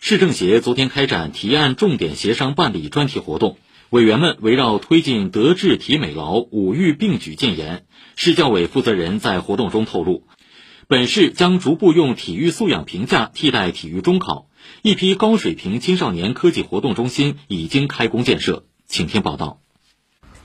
市政协昨天开展提案重点协商办理专题活动，委员们围绕推进德智体美劳五育并举建言。市教委负责人在活动中透露，本市将逐步用体育素养评价替代体育中考，一批高水平青少年科技活动中心已经开工建设。请听报道。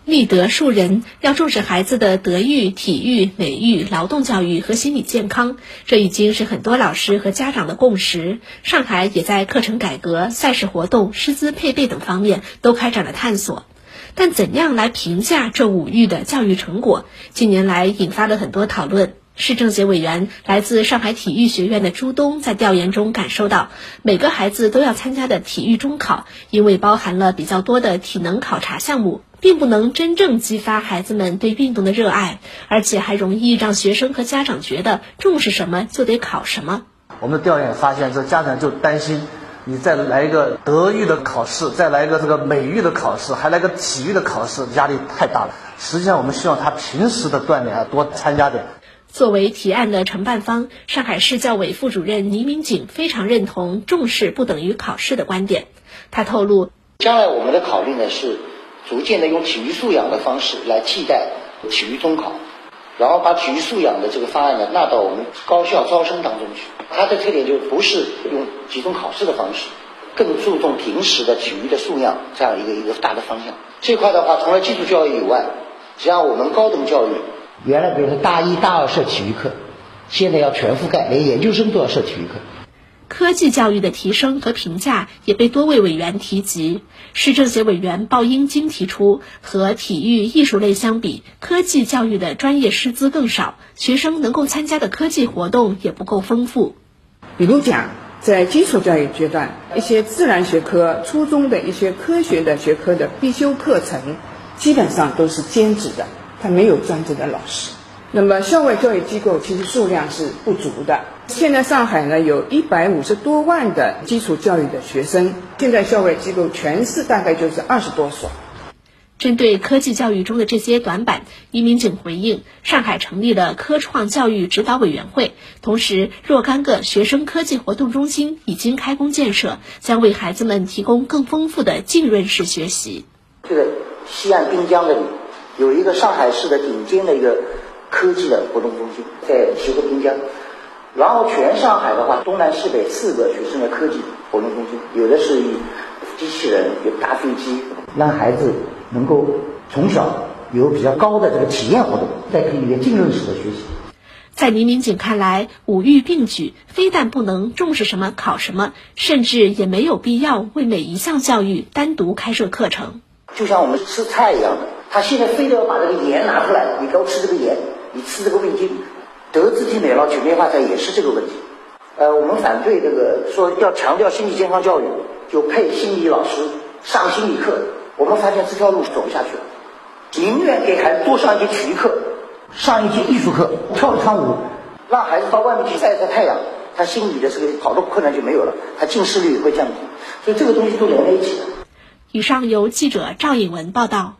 立德树人，要重视孩子的德育、体育、美育、劳动教育和心理健康，这已经是很多老师和家长的共识。上海也在课程改革、赛事活动、师资配备等方面都开展了探索。但怎样来评价这五育的教育成果，近年来引发了很多讨论。市政协委员、来自上海体育学院的朱东在调研中感受到，每个孩子都要参加的体育中考，因为包含了比较多的体能考察项目。并不能真正激发孩子们对运动的热爱，而且还容易让学生和家长觉得重视什么就得考什么。我们的调研发现，这家长就担心，你再来一个德育的考试，再来一个这个美育的考试，还来个体育的考试，压力太大了。实际上，我们希望他平时的锻炼啊多参加点。作为提案的承办方，上海市教委副主任倪明景非常认同“重视不等于考试”的观点。他透露，将来我们的考虑呢是。逐渐的用体育素养的方式来替代体育中考，然后把体育素养的这个方案呢纳到我们高校招生当中去。它的特点就不是用集中考试的方式，更注重平时的体育的素养这样一个一个大的方向。这块的话，除了基础教育以外，实际上我们高等教育原来比如说大一大二设体育课，现在要全覆盖，连研究生都要设体育课。科技教育的提升和评价也被多位委员提及。市政协委员鲍英金提出，和体育艺术类相比，科技教育的专业师资更少，学生能够参加的科技活动也不够丰富。比如讲，在基础教育阶段，一些自然学科、初中的一些科学的学科的必修课程，基本上都是兼职的，他没有专职的老师。那么校外教育机构其实数量是不足的。现在上海呢有一百五十多万的基础教育的学生，现在校外机构全市大概就是二十多所。针对科技教育中的这些短板，倪民警回应：上海成立了科创教育指导委员会，同时若干个学生科技活动中心已经开工建设，将为孩子们提供更丰富的浸润式学习。这个西岸滨江这里有一个上海市的顶尖的一个。科技的活动中心在齐河滨江，然后全上海的话，东南西北四个学生的科技活动中心，有的是以机器人，有大飞机，让孩子能够从小有比较高的这个体验活动，再可以一个浸润式的学习。在倪民警看来，五育并举非但不能重视什么考什么，甚至也没有必要为每一项教育单独开设课程。就像我们吃菜一样的，他现在非得要把这个盐拿出来，你给我吃这个盐。你吃这个味精，德智体美劳全面发展也是这个问题。呃，我们反对这个说要强调心理健康教育，就配心理老师上心理课。我们发现这条路走不下去了，宁愿给孩子多上一节体育课，上一节艺术课，跳一趟舞，让孩子到外面去晒晒太阳，他心理的这个好多困难就没有了，他近视率也会降低。所以这个东西都连在一起的。以上由记者赵颖文报道。